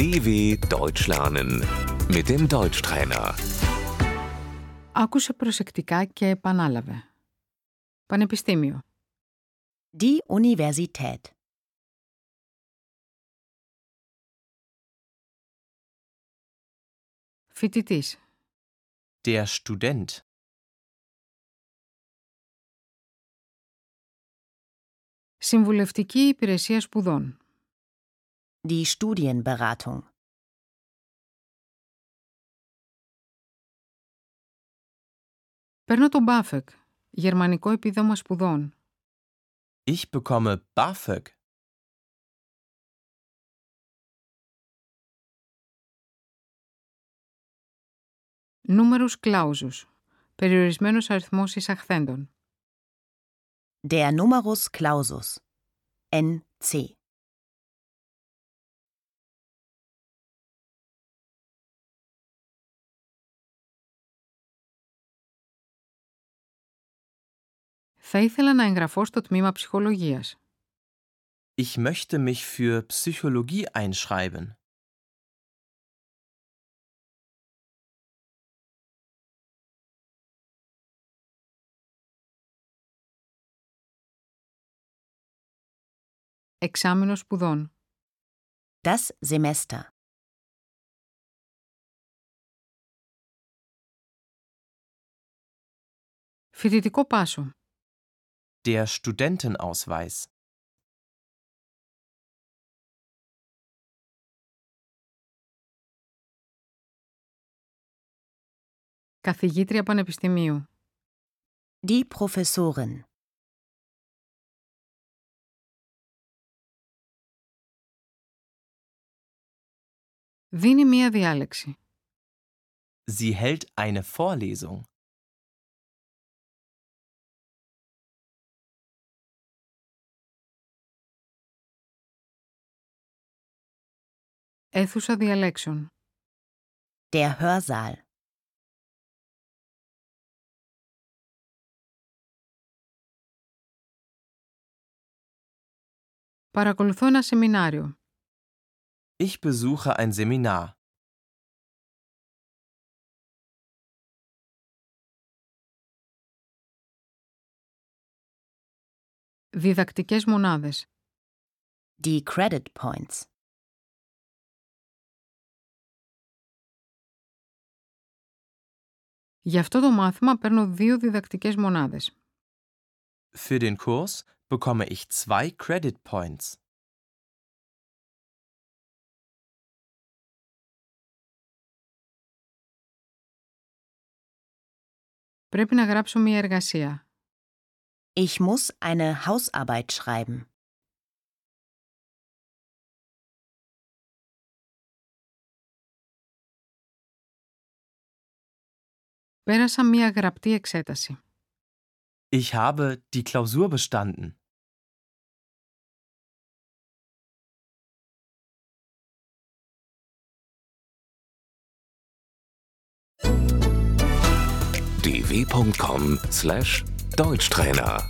DW Deutsch lernen mit dem Deutschtrainer. Άκουσε προσεκτικά και επανάλαβε. Πανεπιστήμιο. Die Universität. Φοιτητής. Der Student. Συμβουλευτική υπηρεσία σπουδών. Die Studienberatung. Παίρνω τον BAföG, Γερμανικό Επίδομα Σπουδών. Ich bekomme BAföG. Νούμερους κλάουζους. Περιορισμένος αριθμός εισαχθέντων. Der Numerus Clausus. NC. Θα ήθελα να εγγραφώ στο τμήμα ψυχολογίας. Ich möchte mich für Psychologie einschreiben. Εξάμεινο σπουδών. Das Semester. Φοιτητικό πάσο. Der Studentenausweis. Καθηγήτρια πανεπιστημίου. Die Professorin. Δίνει μία διάλεξη. Sie hält eine Vorlesung. Αίθουσα διαλέξεων. Der Hörsaal. Παρακολουθώ ένα σεμινάριο. Ich besuche ein Seminar. Διδακτικές μονάδες. Die Credit Points. Για αυτό το μάθημα παίρνω δύο διδακτικές μονάδες. Für den Kurs bekomme ich zwei Credit Points. Πρέπει να γράψω μία εργασία. Ich muss eine Hausarbeit schreiben. Πέρασα μία γραπτή εξέταση. Ich habe die Klausur bestanden. dw.com/deutschtrainer